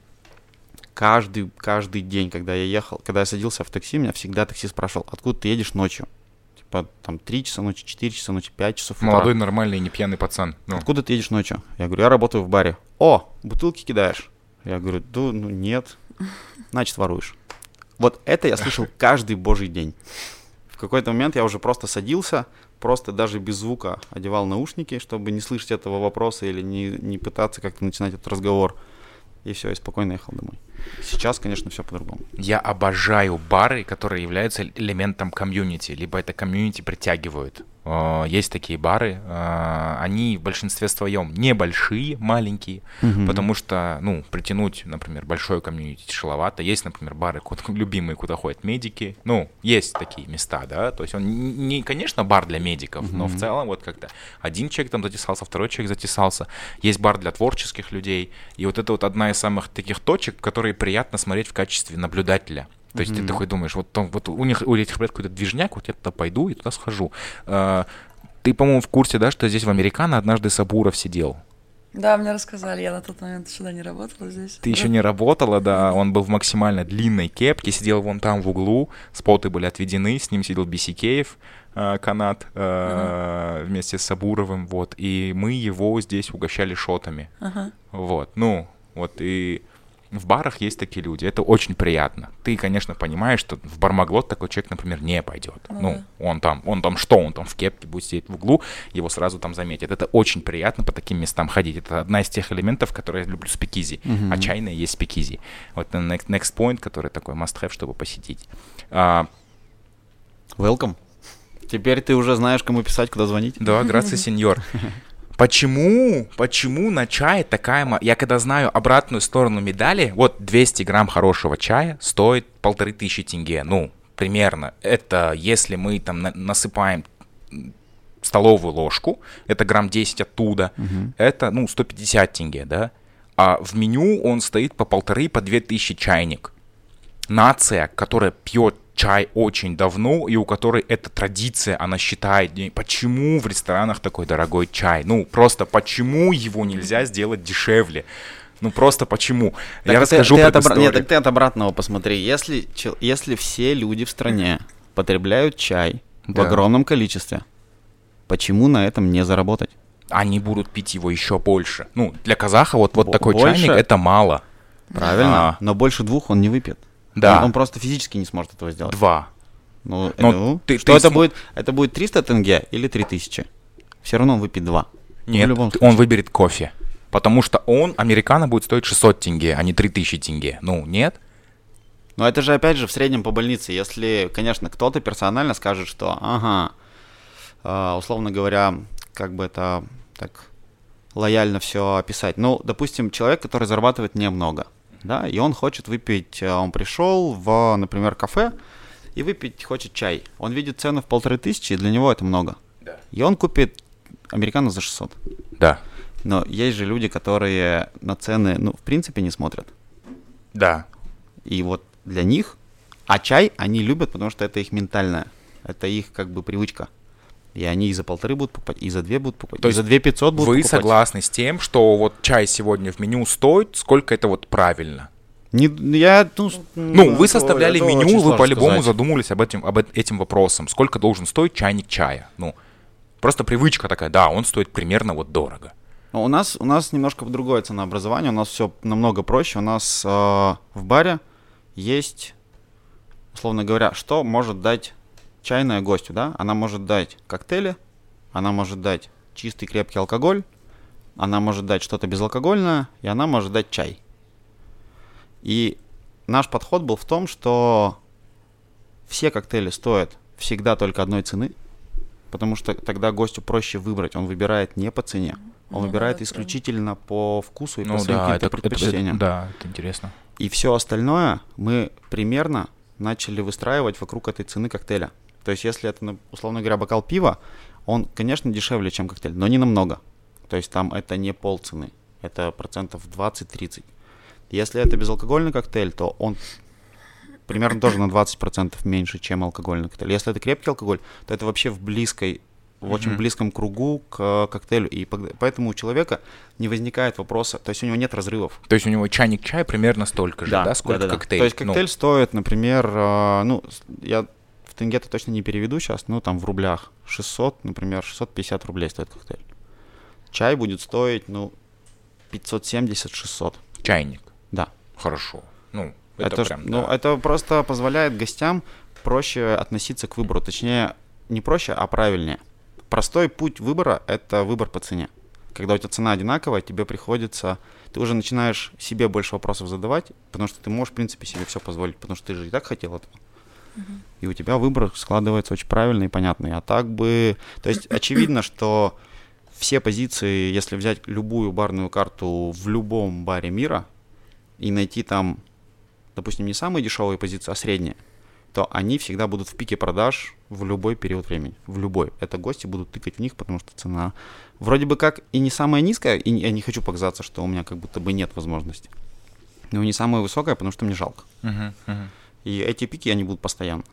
Каждый, каждый день, когда я ехал, когда я садился в такси, меня всегда такси спрашивал, откуда ты едешь ночью? Типа там 3 часа ночи, 4 часа ночи, 5 часов утра. Молодой, нормальный, не пьяный пацан. Ну, Откуда ты едешь ночью? Я говорю, я работаю в баре. О, бутылки кидаешь? Я говорю, да, ну нет. Значит, воруешь. Вот это я слышал каждый божий день. В какой-то момент я уже просто садился, просто даже без звука одевал наушники, чтобы не слышать этого вопроса или не, не пытаться как-то начинать этот разговор. И все, и спокойно ехал домой. Сейчас, конечно, все по-другому. Я обожаю бары, которые являются элементом комьюнити, либо это комьюнити притягивают. Э, Есть такие бары, э, они в большинстве своем небольшие, маленькие, потому что, ну, притянуть, например, большое комьюнити тяжеловато. Есть, например, бары, куда- любимые, куда ходят медики. Ну, есть такие места, да. То есть он не, конечно, бар для медиков, но в целом вот как-то один человек там затесался, второй человек затесался. Есть бар для творческих людей. И вот это вот одна из самых таких точек, которые приятно смотреть в качестве наблюдателя. То есть ты такой думаешь, вот, там, вот у них у этих ребят какой-то движняк, вот я туда пойду и туда схожу. А, Ты, по-моему, в курсе, да, что здесь в Американо однажды Сабуров сидел. Да, мне рассказали, я на тот момент еще да, не работала здесь. Ты еще не работала, да, он был в максимально длинной кепке, сидел вон там в углу, споты были отведены, с ним сидел Бисикеев, э, канат, э, вместе с Сабуровым, вот, и мы его здесь угощали шотами, Ага. вот, ну, вот, и В барах есть такие люди, это очень приятно. Ты, конечно, понимаешь, что в бармаглот такой человек, например, не пойдет. Ну, ну он там, он там что, он там в кепке будет сидеть в углу, его сразу там заметят. Это очень приятно по таким местам ходить. Это одна из тех элементов, которые я люблю спикизи. Uh-huh. А чайная есть спикизи. Вот next, next point, который такой must-have, чтобы посетить. А, Welcome. Теперь ты уже знаешь, кому писать, куда звонить? Да, грация, сеньор. Почему, почему на чае такая... Я когда знаю обратную сторону медали, вот 200 грамм хорошего чая стоит полторы тысячи тенге, ну, примерно. Это если мы там насыпаем столовую ложку, это грамм 10 оттуда, угу. это, ну, 150 тенге, да? А в меню он стоит по полторы, по две тысячи чайник. Нация, которая пьет чай очень давно, и у которой эта традиция, она считает, почему в ресторанах такой дорогой чай? Ну, просто почему его нельзя сделать дешевле? Ну просто почему? Так Я расскажу ты, ты обра... Нет, так ты от обратного посмотри. Если, если все люди в стране потребляют чай да. в огромном количестве, почему на этом не заработать? Они будут пить его еще больше. Ну, для казаха вот, вот такой больше? чайник это мало. Правильно, а. но больше двух он не выпьет. Да. Он, он просто физически не сможет этого сделать. Два. Ну, Но ну ты, что ты это см... будет? Это будет 300 тенге или 3000? Все равно он выпьет два. Нет, он выберет кофе. Потому что он, американо, будет стоить 600 тенге, а не 3000 тенге. Ну, нет? Но это же, опять же, в среднем по больнице. Если, конечно, кто-то персонально скажет, что, ага, э, условно говоря, как бы это так лояльно все описать. Ну, допустим, человек, который зарабатывает немного – да, и он хочет выпить, э, он пришел в, например, кафе и выпить хочет чай. Он видит цену в полторы тысячи, и для него это много. Да. И он купит американо за 600. Да. Но есть же люди, которые на цены, ну, в принципе, не смотрят. Да. И вот для них, а чай они любят, потому что это их ментальное, это их как бы привычка. И они и за полторы будут покупать, и за две будут покупать, То и за две пятьсот будут вы покупать. Вы согласны с тем, что вот чай сегодня в меню стоит, сколько это вот правильно? Не, я, ну, ну, вы составляли меню, вы по-любому задумывались об этим, об этим вопросом. Сколько должен стоить чайник чая? Ну, просто привычка такая, да, он стоит примерно вот дорого. Ну, у нас, у нас немножко другое ценообразование, у нас все намного проще. У нас э, в баре есть, условно говоря, что может дать чайная гостю, да, она может дать коктейли, она может дать чистый крепкий алкоголь, она может дать что-то безалкогольное, и она может дать чай. И наш подход был в том, что все коктейли стоят всегда только одной цены, потому что тогда гостю проще выбрать. Он выбирает не по цене, он ну, выбирает да, исключительно да. по вкусу и ну, по своим да, это, предпочтениям. Это, да, это интересно. И все остальное мы примерно начали выстраивать вокруг этой цены коктейля. То есть, если это, условно говоря, бокал пива, он, конечно, дешевле, чем коктейль, но не намного. То есть там это не полцены, это процентов 20-30. Если это безалкогольный коктейль, то он примерно тоже на 20% меньше, чем алкогольный коктейль. Если это крепкий алкоголь, то это вообще в близкой, в очень mm-hmm. близком кругу к коктейлю. И поэтому у человека не возникает вопроса, то есть у него нет разрывов. То есть у него чайник чая примерно столько же, да, да сколько да, да, коктейль? То есть коктейль ну. стоит, например, э, ну, я тенге-то точно не переведу сейчас, ну там в рублях. 600, например, 650 рублей стоит коктейль. Чай будет стоить, ну, 570-600. Чайник? Да. Хорошо. Ну, это, это прям, Ну, это просто позволяет гостям проще относиться к выбору. Точнее, не проще, а правильнее. Простой путь выбора — это выбор по цене. Когда у тебя цена одинаковая, тебе приходится... Ты уже начинаешь себе больше вопросов задавать, потому что ты можешь, в принципе, себе все позволить, потому что ты же и так хотел этого. И у тебя выбор складывается очень правильный и понятный. А так бы... То есть очевидно, что все позиции, если взять любую барную карту в любом баре мира и найти там, допустим, не самые дешевые позиции, а средние, то они всегда будут в пике продаж в любой период времени. В любой. Это гости будут тыкать в них, потому что цена вроде бы как и не самая низкая, и я не хочу показаться, что у меня как будто бы нет возможности. Но не самая высокая, потому что мне жалко. Uh-huh, uh-huh. И эти пики, они будут постоянно.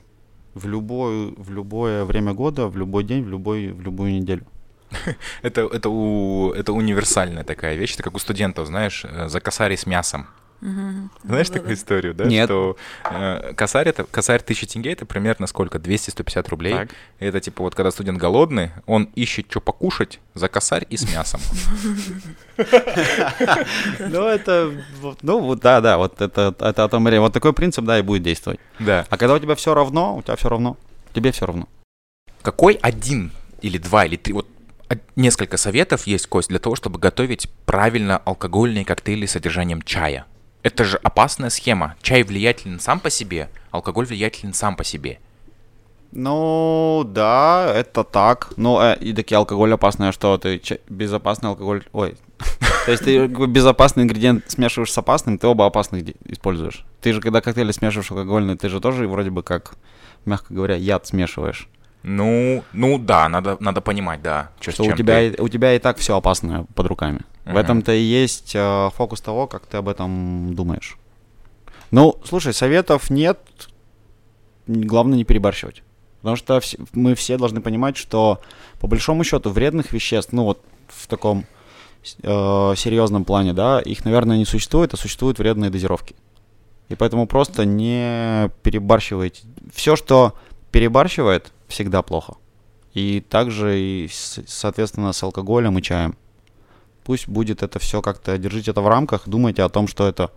В, любое, в любое время года, в любой день, в, любой, в любую неделю. это, это, у, это универсальная такая вещь. Это как у студентов, знаешь, э, за косарь с мясом. Знаешь Да-да-да. такую историю, да? Нет. Что э, косарь, это, косарь 1000 тенге, это примерно сколько? 200-150 рублей. Так. Это типа вот когда студент голодный, он ищет, что покушать за косарь и с мясом. Ну, это, ну, вот, да, да, вот это, это о том и речь. Вот такой принцип, да, и будет действовать. Да. А когда у тебя все равно, у тебя все равно, тебе все равно. Какой один или два или три, вот несколько советов есть, Кость, для того, чтобы готовить правильно алкогольные коктейли с содержанием чая? Это же опасная схема. Чай влиятелен сам по себе, алкоголь влиятелен сам по себе. Ну, да, это так. Ну, э, и таки алкоголь опасный, а что ты ча- безопасный алкоголь... Ой, то есть ты безопасный ингредиент смешиваешь с опасным, ты оба опасных используешь. Ты же, когда коктейли смешиваешь алкогольные, ты же тоже вроде бы как, мягко говоря, яд смешиваешь. Ну, ну да, надо, надо понимать, да. с Что у тебя, ты. у тебя и так все опасное под руками. В этом-то и есть э, фокус того, как ты об этом думаешь. Ну, слушай, советов нет. Главное не перебарщивать. Потому что вс- мы все должны понимать, что по большому счету вредных веществ, ну вот в таком э, серьезном плане, да, их, наверное, не существует, а существуют вредные дозировки. И поэтому просто не перебарщивайте. Все, что перебарщивает, всегда плохо. И также, и, соответственно, с алкоголем и чаем. Пусть будет это все как-то, держите это в рамках, думайте о том, что это,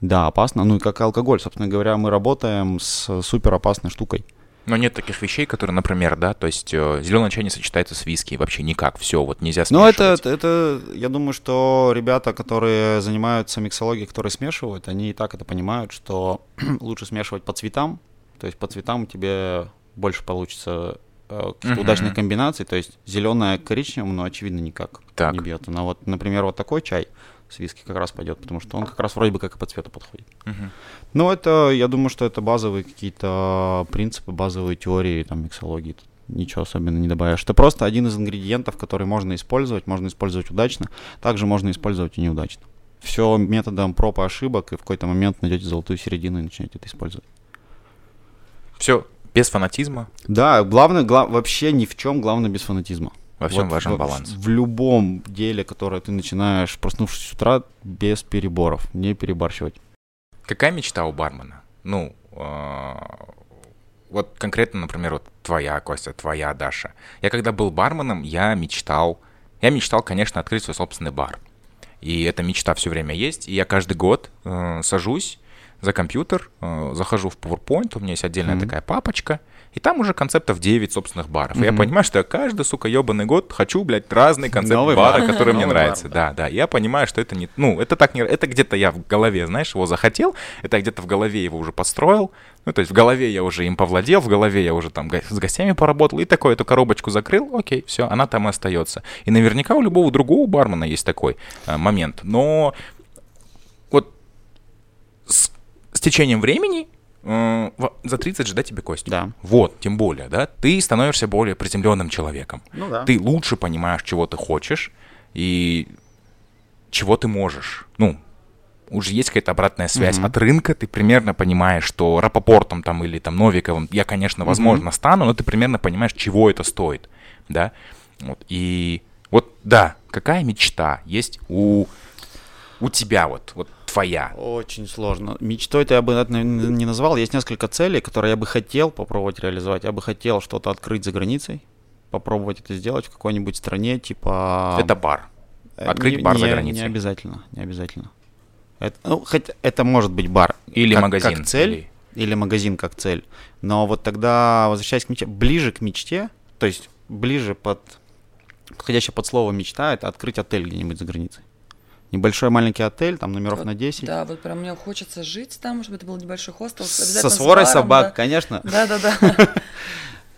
да, опасно. Ну и как и алкоголь, собственно говоря, мы работаем с супер опасной штукой. Но нет таких вещей, которые, например, да, то есть зеленый чай не сочетается с виски вообще никак, все, вот нельзя Ну, это, смешивать. это, это, я думаю, что ребята, которые занимаются миксологией, которые смешивают, они и так это понимают, что лучше смешивать по цветам. То есть по цветам тебе больше получится э, каких-то Мгм. удачных комбинаций. То есть зеленое к коричневому, ну, очевидно, никак Так. не бьет. Но вот, например, вот такой чай с виски как раз пойдет, потому что он как раз вроде бы как и по цвету подходит. Мгм. Ну, это, я думаю, что это базовые какие-то принципы, базовые теории там миксологии. Тут ничего особенно не добавишь. Это просто один из ингредиентов, который можно использовать, можно использовать удачно, также можно использовать и неудачно. Все методом проб и ошибок, и в какой-то момент найдете золотую середину и начнете это использовать. Все без фанатизма, Да, главное, гла- вообще ни в чем, главное без фанатизма. во всем Вот важен в- баланс. В любом деле, которое ты начинаешь, проснувшись с утра, без переборов, не перебарщивать. Какая мечта у бармена? Ну, а, вот конкретно, например, вот твоя, Костя, твоя, Даша. Я когда был барменом, я мечтал, я мечтал, конечно, открыть свой собственный бар. И эта мечта все время есть. И я каждый год э, сажусь за компьютер, э, захожу в PowerPoint, у меня есть отдельная Мгм. такая папочка, и там уже концептов 9 собственных баров. И я понимаю, что я каждый, сука, ебаный год хочу, блядь, разный концепт Новый бара, бар. который мне Новый бар, нравится. Да, да. Я понимаю, что это не... Ну, это так не... Это где-то я в голове, знаешь, его захотел, это где-то в голове его уже построил, ну, то есть в голове я уже им повладел, в голове я уже там с гостями поработал, и такой эту коробочку закрыл, окей, все, она там и остается. И наверняка у любого другого бармена есть такой э, момент. Но вот с, течением времени э, за 30 же, да, тебе кость? Да. Вот, тем более, да, ты становишься более приземленным человеком. Ну да. Ты лучше понимаешь, чего ты хочешь и чего ты можешь. Ну, уже есть какая-то обратная связь Мгм. от рынка, ты примерно понимаешь, что Рапопортом там или там Новиковым я, конечно, возможно, стану, но ты примерно понимаешь, чего это стоит, да. Вот, и вот, да, какая мечта есть у, у тебя вот, вот твоя? Очень сложно. Мечтой-то я бы это не назвал. Есть несколько целей, которые я бы хотел попробовать реализовать. Я бы хотел что-то открыть за границей, попробовать это сделать в какой-нибудь стране, типа... Это бар. Э, Открыть не- бар за не- границей. Не обязательно, не обязательно. Это, ну, хоть это может быть бар. Или как- магазин. Как цель, или- или... магазин как цель. Но вот тогда, возвращаясь к мечте, ближе к мечте, то есть ближе под, подходящее под слово мечта, это открыть отель где-нибудь за границей. Небольшой маленький отель, там номеров Вот, на 10. Да, вот прям мне хочется жить там, чтобы это был небольшой хостел. Со сворой баром, собак, конечно. Да, да, да. да.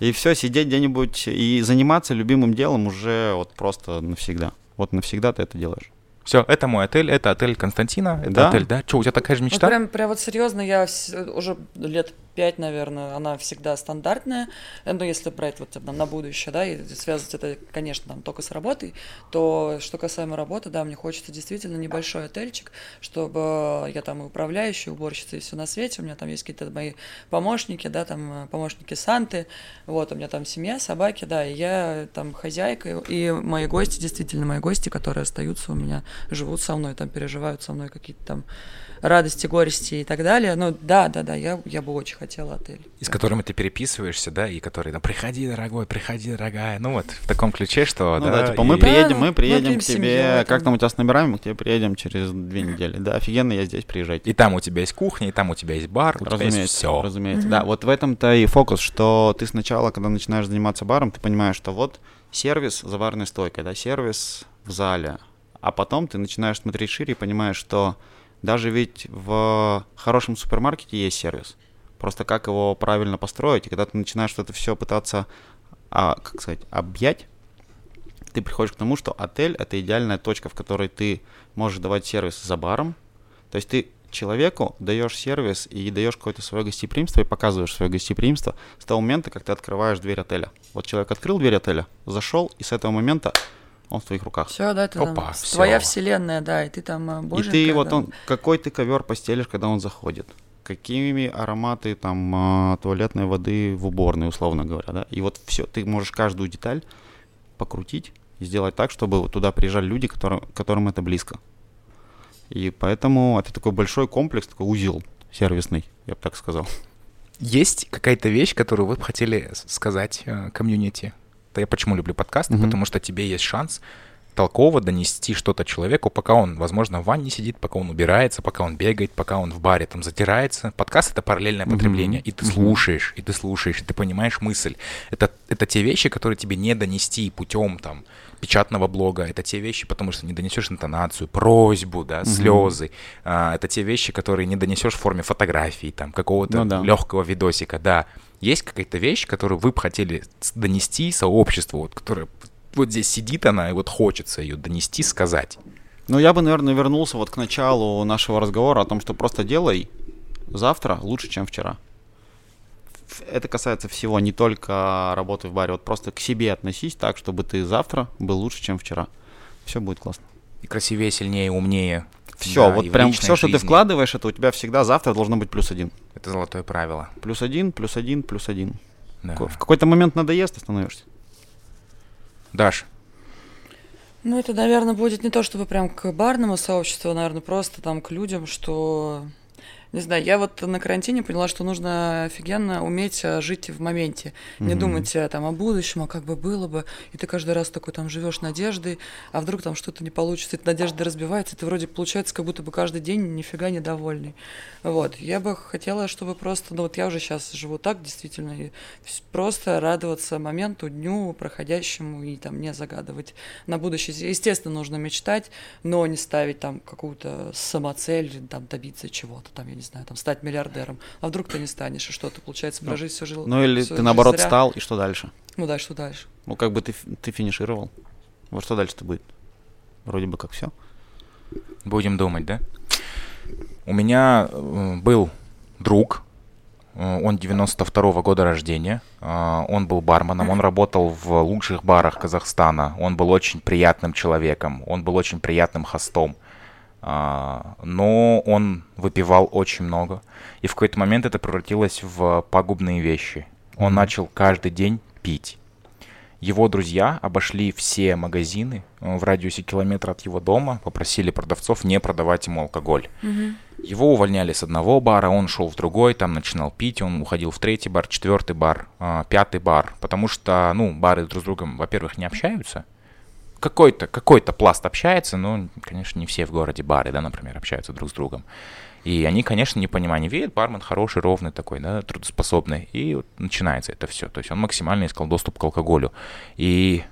И все, сидеть где-нибудь и заниматься любимым делом уже вот просто навсегда. Вот навсегда ты это делаешь. Все, это мой отель, это отель Константина, это Да. отель, да? Что, у тебя такая же Вот мечта? прям, прям вот серьезно, я уже лет пять, наверное, она всегда стандартная. Ну, если брать вот там, на будущее, да, и связывать это, конечно, там только с работой, то что касаемо работы, да, мне хочется действительно небольшой отельчик, чтобы я там и управляющий, и уборщица, и все на свете. У меня там есть какие-то мои помощники, да, там э, помощники Санты. Вот, у меня там семья, собаки, да, и я там хозяйка, и мои гости, действительно, мои гости, которые остаются у меня, живут со мной, там переживают со мной какие-то там радости, горести и так далее. Ну, да, да, да, я, я бы очень хотела отель. И с которыми ты переписываешься, да, и которые, ну, приходи, дорогой, приходи, дорогая. Ну, вот в таком ключе, что, ну, да. да, типа, мы и- приедем, мы мы приедем будем к тебе. Как там. у тебя с номерами? Мы к тебе приедем через две недели. Да, офигенно, я здесь, приезжайте. И там у тебя есть кухня, и там у тебя есть бар, у тебя есть Разумеется, все. разумеется. Да, вот в этом-то и фокус, что ты сначала, когда начинаешь заниматься баром, ты понимаешь, что вот сервис за барной стойкой, да, сервис в зале, а потом ты начинаешь смотреть шире и понимаешь, что даже ведь в хорошем супермаркете есть сервис. Просто как его правильно построить, и когда ты начинаешь это все пытаться, а, как сказать, объять, ты приходишь к тому, что отель это идеальная точка, в которой ты можешь давать сервис за баром. То есть ты человеку даешь сервис и даешь какое-то свое гостеприимство и показываешь свое гостеприимство с того момента, как ты открываешь дверь отеля. Вот человек открыл дверь отеля, зашел, и с этого момента он в твоих руках. Все, да, это там Опа, с- всё. твоя вселенная, да, и ты там э, и боженька, ты вот да. он, какой ты ковер постелишь, когда он заходит. Какими ароматы там а, туалетной воды в уборной, условно говоря, да. И вот все, ты можешь каждую деталь покрутить и сделать так, чтобы туда приезжали люди, которым, которым это близко. И поэтому это такой большой комплекс, такой узел сервисный, я бы так сказал. Есть какая-то вещь, которую вы бы хотели сказать э, комьюнити? Я почему люблю подкасты, Мгм. потому что тебе есть шанс толково донести что-то человеку, пока он, возможно, в ванне сидит, пока он убирается, пока он бегает, пока он в баре там затирается. Подкаст — это параллельное потребление, и ты слушаешь, и ты слушаешь, и ты понимаешь мысль. Это, это те вещи, которые тебе не донести путем там печатного блога, это те вещи, потому что не донесешь интонацию, просьбу, да, слезы. А, это те вещи, которые не донесешь в форме фотографий, там, какого-то Ну да. легкого видосика, да. Есть какая-то вещь, которую вы бы хотели донести сообществу, вот, которая вот здесь сидит она, и вот хочется ее донести, сказать. Ну, я бы, наверное, вернулся вот к началу нашего разговора о том, что просто делай завтра лучше, чем вчера. Это касается всего, не только работы в баре. Вот просто к себе относись так, чтобы ты завтра был лучше, чем вчера. Все будет классно. И красивее, сильнее, умнее. Все, Да, вот прям все, что ты жизни. вкладываешь, это у тебя всегда завтра должно быть плюс один. Это золотое правило. Плюс один, плюс один, плюс один. Да. В какой-то момент надоест, остановишься. Даш, Ну, это, наверное, будет не то, чтобы прям к барному сообществу, наверное, просто там к людям, что... Не знаю, я вот на карантине поняла, что нужно офигенно уметь э, жить в моменте. Не Мгм. думать э, там о будущем, а как бы было бы. И ты каждый раз такой там живешь надеждой, а вдруг там что-то не получится, эта надежда разбивается, и ты вроде получается как будто бы каждый день нифига недовольный. Вот, я бы хотела, чтобы просто, ну вот я уже сейчас живу так, действительно, и просто радоваться моменту, дню проходящему и там не загадывать на будущее. Естественно, нужно мечтать, но не ставить там какую-то самоцель, там добиться чего-то, там, я не знаю, там стать миллиардером. А вдруг ты не станешь, и что ты, получается, Ну, прожить всю жизнь. Ну или всю ты наоборот зря. стал, и что дальше? Ну дальше, что дальше? Ну как бы ты, ты финишировал. Вот что дальше-то будет? Вроде бы как все. будем думать, да? У меня э, был друг, э, он 92-го года рождения, э, он был барменом, он работал в лучших барах Казахстана, он был очень приятным человеком, он был очень приятным хостом, но он выпивал очень много, и в какой-то момент это превратилось в пагубные вещи. Он начал каждый день пить. Его друзья обошли все магазины э, в радиусе километра от его дома, попросили продавцов не продавать ему алкоголь. Его увольняли с одного бара, он шел в другой, там начинал пить, он уходил в третий бар, четвертый бар, а, пятый бар, потому что, ну, бары друг с другом, во-первых, не общаются. Какой-то, какой-то пласт общается, но, конечно, не все в городе бары, да, например, общаются друг с другом. И они, конечно, не понимают, не видят, бармен хороший, ровный такой, да, трудоспособный. И вот начинается это все. То есть он максимально искал доступ к алкоголю. И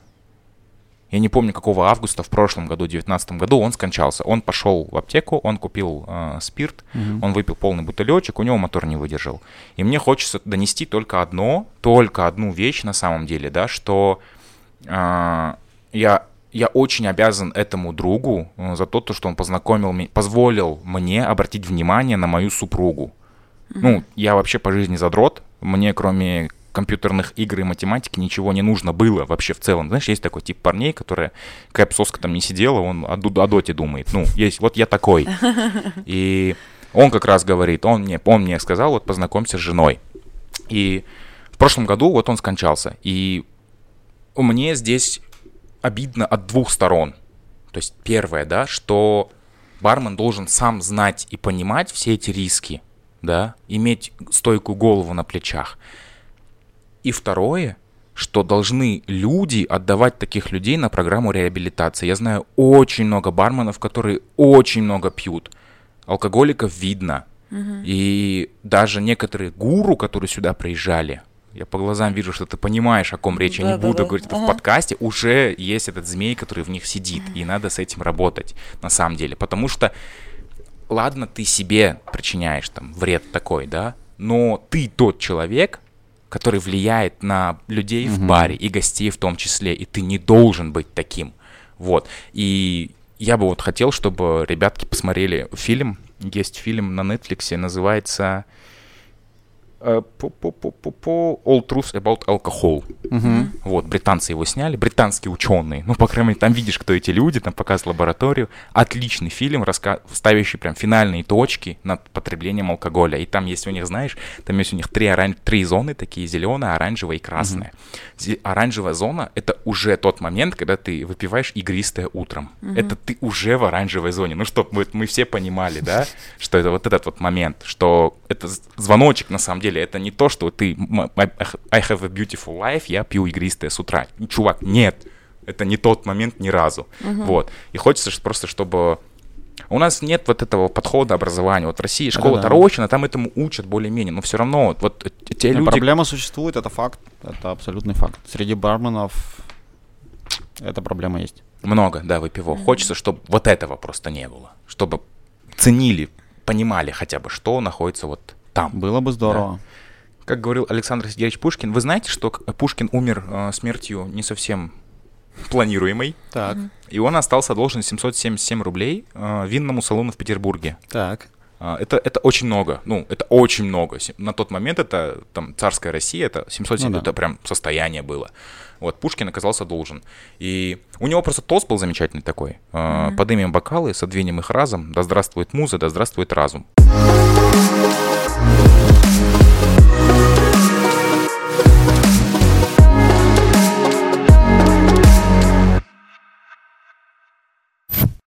я не помню, какого августа в прошлом году, в 2019 году, он скончался. Он пошел в аптеку, он купил э, спирт, он выпил полный бутылечек, у него мотор не выдержал. И мне хочется донести только одно, только одну вещь на самом деле, да, что э, я, я очень обязан этому другу э, за то, то, что он познакомил меня, позволил мне обратить внимание на мою супругу. Ну, я вообще по жизни задрот, мне кроме компьютерных игр и математики ничего не нужно было вообще в целом. Знаешь, есть такой тип парней, которые, какая соска там не сидела, он о, о доте думает. Ну, есть, вот я такой. И он как раз говорит, он мне, он мне сказал, вот познакомься с женой. И в прошлом году вот он скончался. И мне здесь обидно от двух сторон. То есть первое, да, что бармен должен сам знать и понимать все эти риски, да, иметь стойкую голову на плечах. И второе, что должны люди отдавать таких людей на программу реабилитации. Я знаю очень много барменов, которые очень много пьют. Алкоголиков видно. Угу. И даже некоторые гуру, которые сюда приезжали, я по глазам вижу, что ты понимаешь, о ком речь. Да, я не да, буду да. говорить это ага. в подкасте. Уже есть этот змей, который в них сидит. И надо с этим работать, на самом деле. Потому что, ладно, ты себе причиняешь там вред такой, да, но ты тот человек, который влияет на людей mm-hmm. в баре и гостей в том числе, и ты не должен быть таким. Вот. И я бы вот хотел, чтобы ребятки посмотрели фильм. Есть фильм на Netflix, называется Э, по All Truth About Alcohol. Угу. Вот, британцы его сняли, британские ученые. Ну, по крайней мере, там видишь, кто эти люди, там показывают лабораторию. Отличный фильм, раска... ставящий прям финальные точки над потреблением алкоголя. И там есть у них, знаешь, там есть у них три, оран... три зоны такие, зеленая, оранжевая и красная. Угу. Оранжевая зона — это уже тот момент, когда ты выпиваешь игристое утром. Угу. Это ты уже в оранжевой зоне. Ну, чтобы мы, мы все понимали, да, что это вот этот вот момент, что это звоночек, на самом деле, деле это не то, что ты I have a beautiful life, я пью игристое с утра. Чувак, нет, это не тот момент ни разу. Uh-huh. Вот. И хочется просто, чтобы у нас нет вот этого подхода образования. Вот в России школа да, Тарощина, там этому учат более-менее, но все равно вот, вот те люди... Проблема существует, это факт, это абсолютный факт. Среди барменов эта проблема есть. Много, да, выпивок. Mm-hmm. Хочется, чтобы вот этого просто не было. Чтобы ценили, понимали хотя бы, что находится вот там. Было бы здорово. Да. Как говорил Александр Сергеевич Пушкин, вы знаете, что Пушкин умер э, смертью не совсем планируемой. Так. И он остался должен 777 рублей э, винному салону в Петербурге. Так. Э, это, это очень много. Ну, это очень много. На тот момент это там царская Россия, это 707, ну, да. это прям состояние было. Вот, Пушкин оказался должен. И у него просто тост был замечательный такой. Mm-hmm. Подымем бокалы, содвинем их разом. Да здравствует муза, да здравствует разум. Podcast.